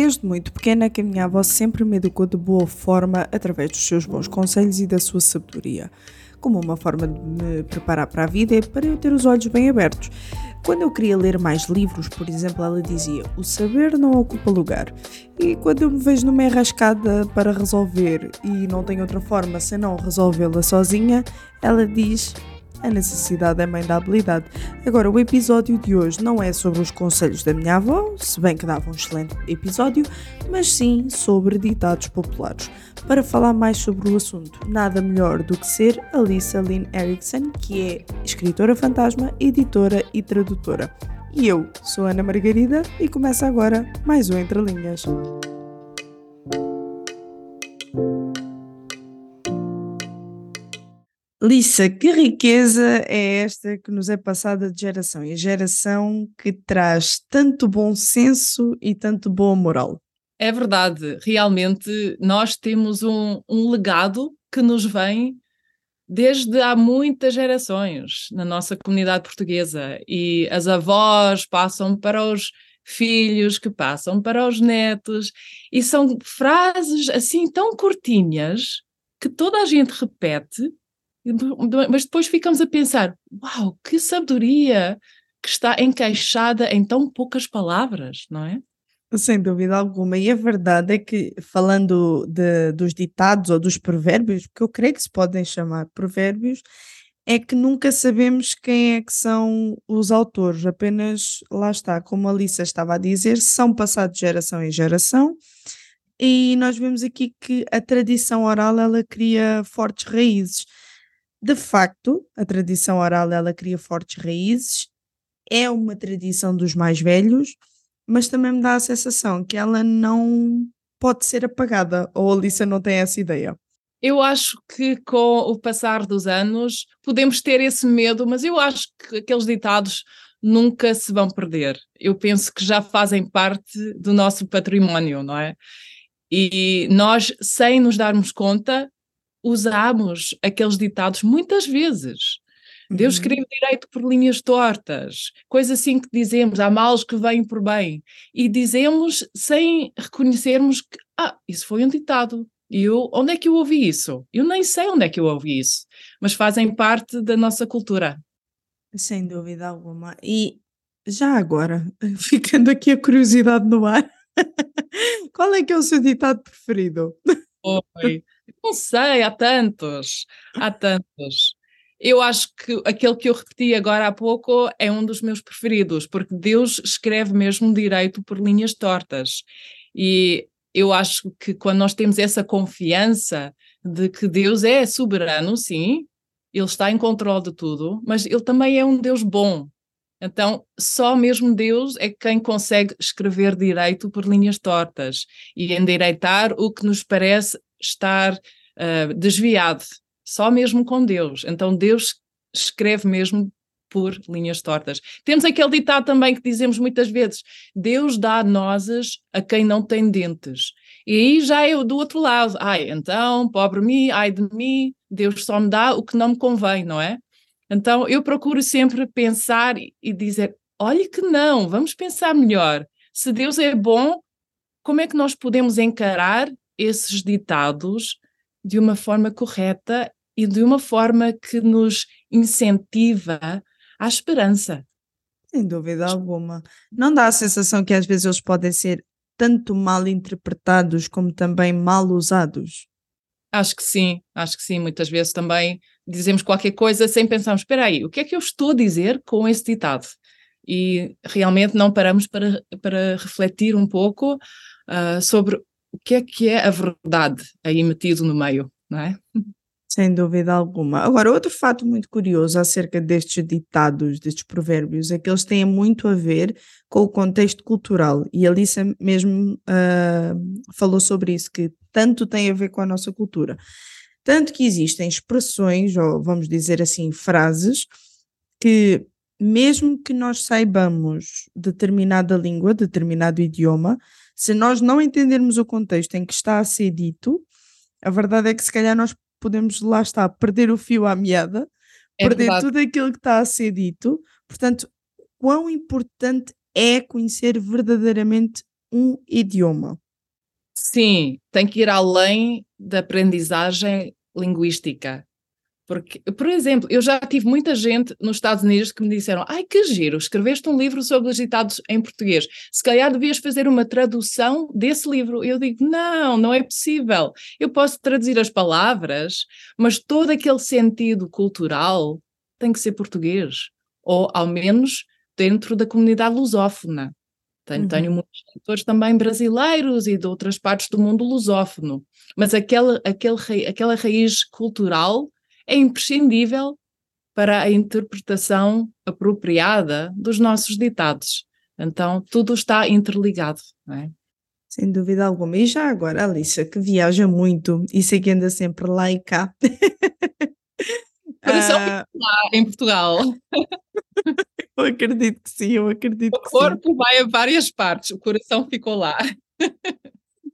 Desde muito pequena que a minha avó sempre me educou de boa forma através dos seus bons conselhos e da sua sabedoria, como uma forma de me preparar para a vida e para eu ter os olhos bem abertos. Quando eu queria ler mais livros, por exemplo, ela dizia: O saber não ocupa lugar. E quando eu me vejo numa enrascada para resolver e não tenho outra forma senão resolvê-la sozinha, ela diz: a necessidade é mãe da habilidade. Agora, o episódio de hoje não é sobre os conselhos da minha avó, se bem que dava um excelente episódio, mas sim sobre ditados populares. Para falar mais sobre o assunto, nada melhor do que ser Alissa Lynn Erickson, que é escritora fantasma, editora e tradutora. E eu sou Ana Margarida e começa agora mais um Entre Linhas. Lissa, que riqueza é esta que nos é passada de geração? Em geração que traz tanto bom senso e tanto boa moral? É verdade, realmente nós temos um, um legado que nos vem desde há muitas gerações na nossa comunidade portuguesa. E as avós passam para os filhos, que passam para os netos, e são frases assim tão curtinhas que toda a gente repete mas depois ficamos a pensar: uau, que sabedoria que está encaixada em tão poucas palavras, não é? Sem dúvida alguma. E a verdade é que, falando de, dos ditados ou dos provérbios, porque eu creio que se podem chamar provérbios, é que nunca sabemos quem é que são os autores, apenas lá está, como a Alissa estava a dizer, são passados de geração em geração, e nós vemos aqui que a tradição oral ela cria fortes raízes. De facto, a tradição oral ela cria fortes raízes, é uma tradição dos mais velhos, mas também me dá a sensação que ela não pode ser apagada, ou a Alissa não tem essa ideia. Eu acho que com o passar dos anos podemos ter esse medo, mas eu acho que aqueles ditados nunca se vão perder. Eu penso que já fazem parte do nosso património, não é? E nós, sem nos darmos conta, usamos aqueles ditados muitas vezes. Deus uhum. escreve direito por linhas tortas, coisa assim que dizemos, há males que vêm por bem, e dizemos sem reconhecermos que, ah, isso foi um ditado. E eu, onde é que eu ouvi isso? Eu nem sei onde é que eu ouvi isso, mas fazem parte da nossa cultura. Sem dúvida alguma. E já agora, ficando aqui a curiosidade no ar, qual é que é o seu ditado preferido? Oi. Não sei, há tantos, há tantos. Eu acho que aquele que eu repeti agora há pouco é um dos meus preferidos, porque Deus escreve mesmo direito por linhas tortas. E eu acho que quando nós temos essa confiança de que Deus é soberano, sim, Ele está em controle de tudo, mas Ele também é um Deus bom. Então, só mesmo Deus é quem consegue escrever direito por linhas tortas e endireitar o que nos parece estar uh, desviado, só mesmo com Deus. Então Deus escreve mesmo por linhas tortas. Temos aquele ditado também que dizemos muitas vezes: Deus dá nozes a quem não tem dentes. E aí já é do outro lado. Ai, então, pobre mim, ai de mim, Deus só me dá o que não me convém, não é? Então eu procuro sempre pensar e dizer: olhe que não, vamos pensar melhor. Se Deus é bom, como é que nós podemos encarar esses ditados de uma forma correta e de uma forma que nos incentiva à esperança. Sem dúvida alguma. Não dá a sensação que às vezes eles podem ser tanto mal interpretados como também mal usados? Acho que sim, acho que sim. Muitas vezes também dizemos qualquer coisa sem pensarmos, espera aí, o que é que eu estou a dizer com esse ditado? E realmente não paramos para, para refletir um pouco uh, sobre o que é que é a verdade aí metido no meio, não é? Sem dúvida alguma. Agora, outro fato muito curioso acerca destes ditados, destes provérbios, é que eles têm muito a ver com o contexto cultural. E a Alissa mesmo uh, falou sobre isso, que tanto tem a ver com a nossa cultura. Tanto que existem expressões, ou vamos dizer assim, frases, que mesmo que nós saibamos determinada língua, determinado idioma, se nós não entendermos o contexto em que está a ser dito, a verdade é que se calhar nós podemos, lá está, perder o fio à meada, é perder verdade. tudo aquilo que está a ser dito. Portanto, quão importante é conhecer verdadeiramente um idioma. Sim, tem que ir além da aprendizagem linguística. Porque, por exemplo, eu já tive muita gente nos Estados Unidos que me disseram: Ai, que giro, escreveste um livro sobre os ditados em português. Se calhar devias fazer uma tradução desse livro. Eu digo: Não, não é possível. Eu posso traduzir as palavras, mas todo aquele sentido cultural tem que ser português. Ou, ao menos, dentro da comunidade lusófona. Tenho, uhum. tenho muitos leitores também brasileiros e de outras partes do mundo lusófono. Mas aquela, aquele, aquela raiz cultural é imprescindível para a interpretação apropriada dos nossos ditados. Então, tudo está interligado, não é? Sem dúvida alguma. E já agora, Alicia, que viaja muito e sei que anda sempre lá e cá. Coração uh... lá em Portugal. eu acredito que sim, eu acredito o que sim. O corpo vai a várias partes, o coração ficou lá.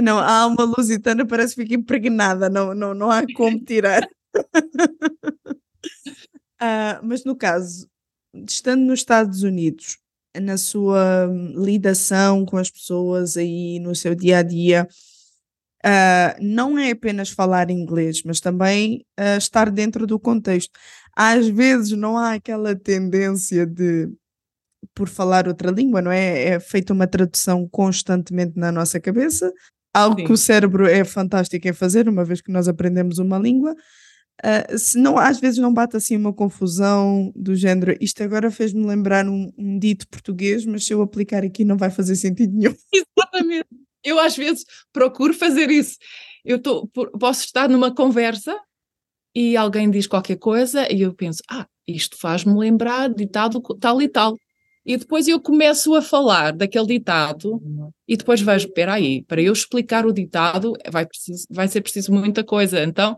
Não, a alma lusitana parece que fica impregnada, não, não, não há como tirar uh, mas no caso, estando nos Estados Unidos, na sua lidação com as pessoas aí no seu dia a dia, uh, não é apenas falar inglês, mas também uh, estar dentro do contexto. Às vezes não há aquela tendência de por falar outra língua, não é? É feita uma tradução constantemente na nossa cabeça, algo Sim. que o cérebro é fantástico em fazer, uma vez que nós aprendemos uma língua, Uh, se não, às vezes não bate assim uma confusão do género, isto agora fez-me lembrar um, um, dito português, mas se eu aplicar aqui não vai fazer sentido nenhum. Exatamente. Eu às vezes procuro fazer isso. Eu tô, posso estar numa conversa e alguém diz qualquer coisa e eu penso, ah, isto faz-me lembrar ditado tal e tal. E depois eu começo a falar daquele ditado e depois vejo, espera aí, para eu explicar o ditado vai, preciso, vai ser preciso muita coisa. Então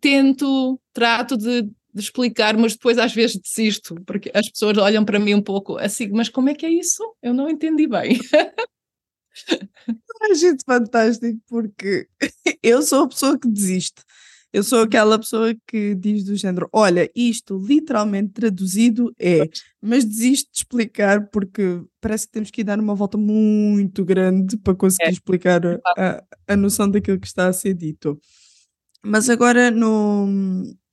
tento, trato de, de, explicar, mas depois às vezes desisto, porque as pessoas olham para mim um pouco assim, mas como é que é isso? Eu não entendi bem. É gente fantástico, porque eu sou a pessoa que desiste. Eu sou aquela pessoa que diz do género: olha, isto literalmente traduzido é, mas desisto de explicar porque parece que temos que dar uma volta muito grande para conseguir é. explicar a, a noção daquilo que está a ser dito. Mas agora no,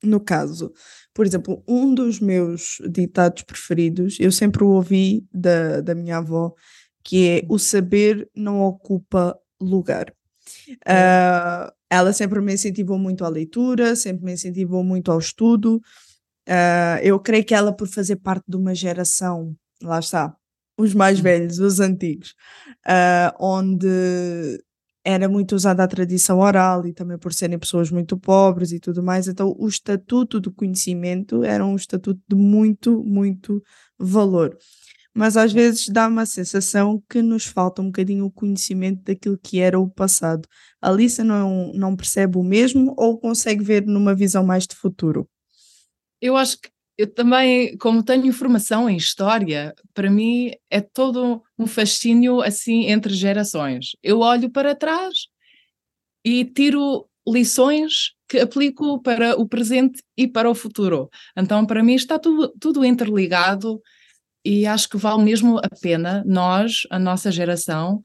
no caso, por exemplo, um dos meus ditados preferidos, eu sempre o ouvi da, da minha avó, que é o saber não ocupa lugar. Uh, ela sempre me incentivou muito à leitura, sempre me incentivou muito ao estudo. Uh, eu creio que ela, por fazer parte de uma geração, lá está, os mais hum. velhos, os antigos, uh, onde era muito usada a tradição oral e também por serem pessoas muito pobres e tudo mais, então o estatuto do conhecimento era um estatuto de muito, muito valor. Mas às vezes dá uma sensação que nos falta um bocadinho o conhecimento daquilo que era o passado. A Alissa não, não percebe o mesmo ou consegue ver numa visão mais de futuro? Eu acho que eu também, como tenho formação em história, para mim é todo um fascínio assim entre gerações. Eu olho para trás e tiro lições que aplico para o presente e para o futuro. Então, para mim, está tudo, tudo interligado e acho que vale mesmo a pena nós, a nossa geração,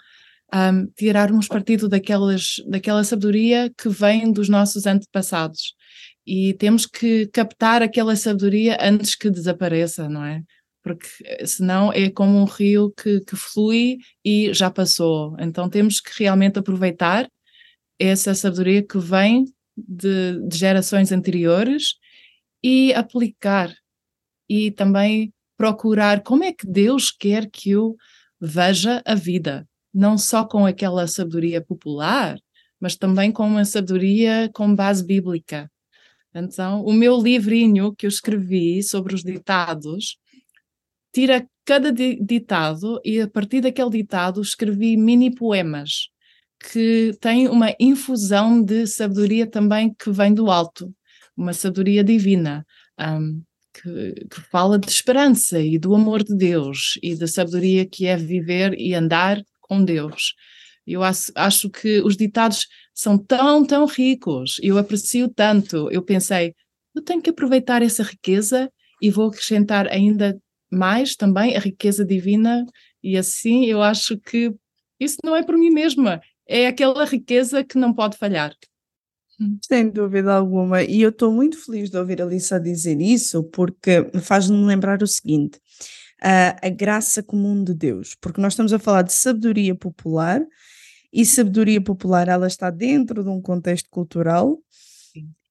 um, tirarmos partido daquelas, daquela sabedoria que vem dos nossos antepassados e temos que captar aquela sabedoria antes que desapareça, não é? Porque eh, senão é como um rio que, que flui e já passou. Então temos que realmente aproveitar essa sabedoria que vem de, de gerações anteriores e aplicar e também procurar como é que Deus quer que eu veja a vida, não só com aquela sabedoria popular, mas também com uma sabedoria com base bíblica. Então, o meu livrinho que eu escrevi sobre os ditados tira cada ditado e a partir daquele ditado escrevi mini poemas que têm uma infusão de sabedoria também que vem do alto, uma sabedoria divina. Um, que, que, fala de esperança e do amor de Deus e da sabedoria que é viver e andar com Deus. Eu acho, acho que os ditados são tão, tão ricos, eu aprecio tanto. Eu pensei, eu tenho que aproveitar essa riqueza e vou acrescentar ainda mais também a riqueza divina, e assim eu acho que Isso não é por mim mesma, é aquela riqueza que não pode falhar. Hum. Sem dúvida alguma, e eu estou muito feliz de ouvir a Lisa dizer isso, porque faz-me lembrar o seguinte: a, a graça comum de Deus, porque nós estamos a falar de sabedoria popular, e sabedoria popular ela está dentro de um contexto cultural,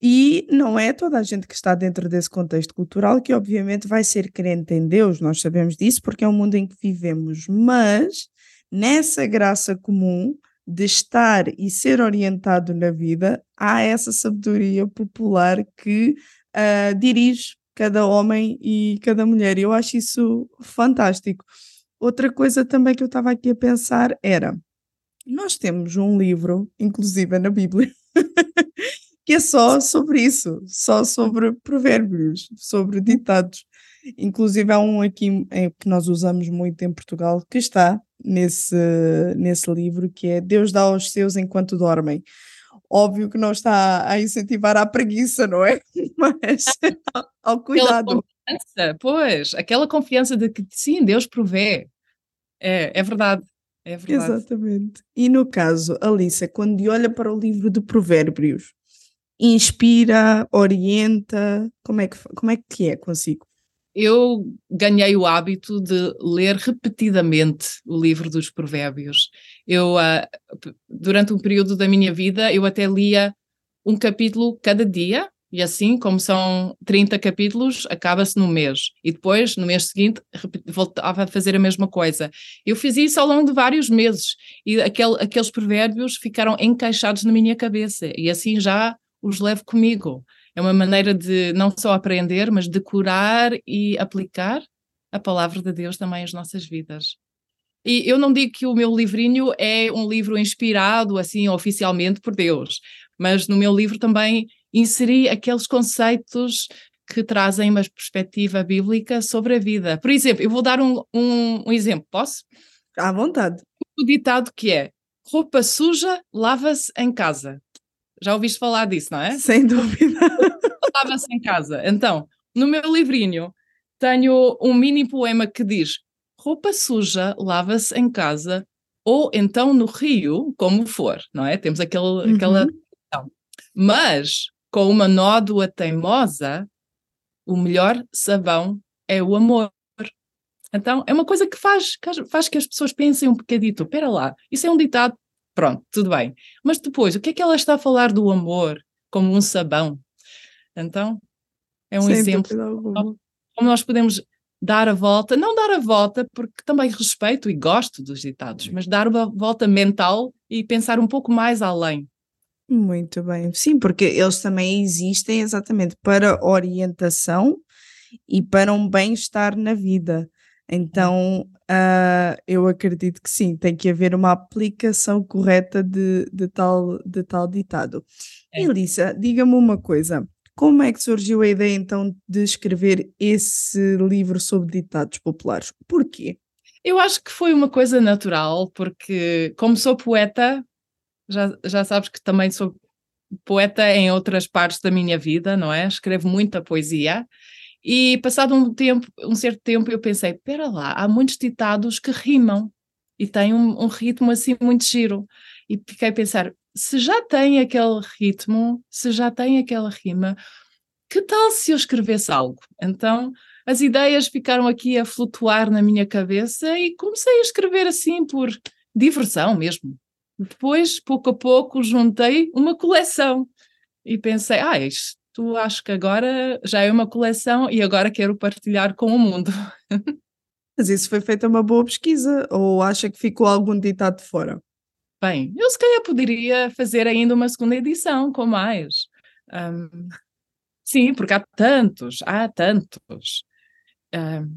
e não é toda a gente que está dentro desse contexto cultural que, obviamente, vai ser crente em Deus, nós sabemos disso porque é o mundo em que vivemos, mas nessa graça comum de estar e ser orientado na vida, há essa sabedoria popular que uh, dirige cada homem e cada mulher. Eu acho isso fantástico. Outra coisa também que eu estava aqui a pensar era: nós temos um livro, inclusive na Bíblia, que é só sobre isso, só sobre provérbios, sobre ditados. Inclusive há um aqui é, que nós usamos muito em Portugal que está nesse, nesse livro, que é Deus dá aos seus enquanto dormem. Óbvio que não está a incentivar a preguiça, não é? Mas ao cuidado. Aquela pois, aquela confiança de que sim, Deus provê. É, é verdade. É verdade. Exatamente. E no caso, Alissa, quando olha para o livro de Provérbios, inspira, orienta? Como é que, como é, que é consigo? Eu ganhei o hábito de ler repetidamente o livro dos Provérbios. Eu, uh, durante um período da minha vida, eu até lia um capítulo cada dia, e assim, como são 30 capítulos, acaba-se no mês. E depois, no mês seguinte, voltava a fazer a mesma coisa. Eu fiz isso ao longo de vários meses. E aquele, aqueles provérbios ficaram encaixados na minha cabeça. E assim já os levo comigo. É uma maneira de não só aprender, mas decorar e aplicar a palavra de Deus também às nossas vidas. E eu não digo que o meu livrinho é um livro inspirado assim oficialmente por Deus, mas no meu livro também inseri aqueles conceitos que trazem uma perspectiva bíblica sobre a vida. Por exemplo, eu vou dar um, um, um exemplo, posso? À vontade. O ditado que é: roupa suja lava-se em casa. Já ouviste falar disso, não é? Sem dúvida. Estava-se em casa. Então, no meu livrinho, tenho um mini poema que diz: roupa suja lava-se em casa ou então no rio, como for, não é? Temos aquele, uhum. aquela. Mas, com uma nódoa teimosa, o melhor sabão é o amor. Então, é uma coisa que faz, faz que as pessoas pensem um bocadito. Espera lá, isso é um ditado Pronto, tudo bem. Mas depois, o que é que ela está a falar do amor como um sabão? Então, é um Sem exemplo como nós podemos dar a volta, não dar a volta, porque também respeito e gosto dos ditados, mas dar uma volta mental e pensar um pouco mais além. Muito bem, sim, porque eles também existem exatamente para orientação e para um bem-estar na vida. Então, uh, eu acredito que sim, tem que haver uma aplicação correta de, de, tal, de tal ditado. É. Elissa, diga-me uma coisa. Como é que surgiu a ideia então de escrever esse livro sobre ditados populares? Porquê? Eu acho que foi uma coisa natural, porque como sou poeta, já, já sabes que também sou poeta em outras partes da minha vida, não é? Escrevo muita poesia e passado um tempo, um certo tempo, eu pensei, espera lá, há muitos ditados que rimam e têm um, um, ritmo assim muito giro. E fiquei a pensar, se já tem aquele ritmo, se já tem aquela rima, que tal se eu escrevesse algo? Então as ideias ficaram aqui a flutuar na minha cabeça e comecei a escrever assim por diversão mesmo. Depois, pouco a pouco, juntei uma coleção e pensei, ah, isto acho que agora já é uma coleção e agora quero partilhar com o mundo. Mas isso foi feita uma boa pesquisa ou acha que ficou algum ditado fora? Bem, eu se calhar poderia fazer ainda uma segunda edição com mais. Um, sim, porque há tantos, há tantos. Um,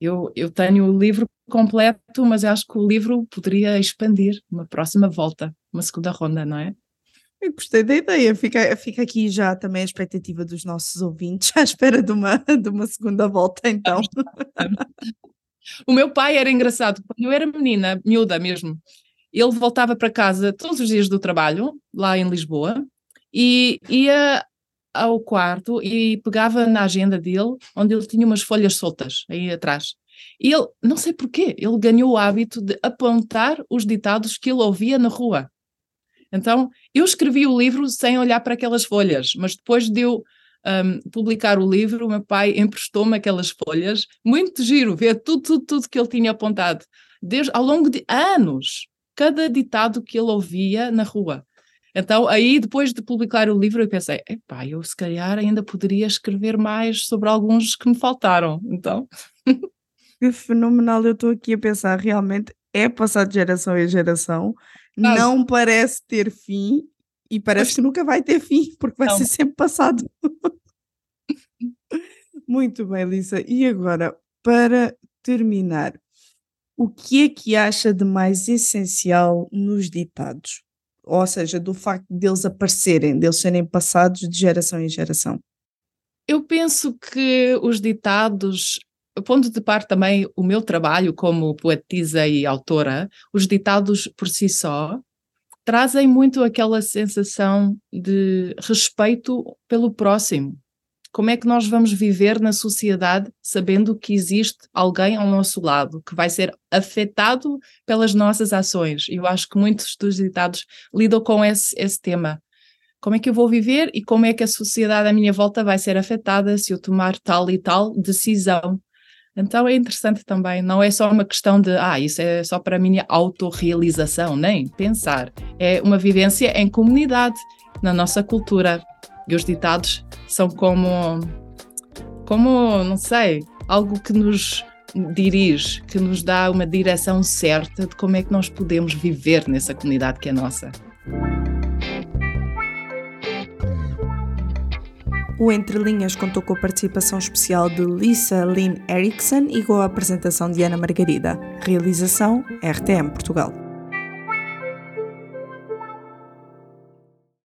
eu, eu tenho o livro completo, mas acho que o livro poderia expandir uma próxima volta, uma segunda ronda, não é? Eu gostei da ideia, fica, fica aqui já também a expectativa dos nossos ouvintes, à espera de uma, de uma segunda volta, então. o meu pai era engraçado, quando eu era menina, miúda mesmo, ele voltava para casa todos os dias do trabalho, lá em Lisboa, e ia ao quarto e pegava na agenda dele, onde ele tinha umas folhas soltas aí atrás. E ele, não sei porquê, ele ganhou o hábito de apontar os ditados que ele ouvia na rua. Então, eu escrevi o livro sem olhar para aquelas folhas, mas depois de eu um, publicar o livro, o meu pai emprestou-me aquelas folhas, muito giro, ver tudo, tudo, tudo que ele tinha apontado, desde, ao longo de anos, cada ditado que ele ouvia na rua. Então, aí, depois de publicar o livro, eu pensei, epá, eu se calhar ainda poderia escrever mais sobre alguns que me faltaram, então... Que fenomenal, eu estou aqui a pensar, realmente é passar de geração em geração, ah, não parece ter fim e parece que nunca vai ter fim, porque vai não. ser sempre passado. Muito bem, Lisa. E agora, para terminar, o que é que acha de mais essencial nos ditados? Ou seja, do facto deles aparecerem, deles serem passados de geração em geração? Eu penso que os ditados, ponto de parte também o meu trabalho como poetisa e autora, os ditados por si só trazem muito aquela sensação de respeito pelo próximo, como é que nós vamos viver na sociedade sabendo que existe alguém ao nosso lado que vai ser afetado pelas nossas ações? E eu acho que muitos dos ditados lidam com esse, esse tema. Como é que eu vou viver e como é que a sociedade à minha volta vai ser afetada se eu tomar tal e tal decisão? Então é interessante também, não é só uma questão de, ah, isso é só para a minha autorrealização, nem pensar. É uma vivência em comunidade, na nossa cultura. E os ditados são como, como, não sei, algo que nos dirige, que nos dá uma direção certa de como é que nós podemos viver nessa comunidade que é nossa. O Entre Linhas contou com a participação especial de Lisa Lynn Erickson e com a apresentação de Ana Margarida. Realização RTM Portugal.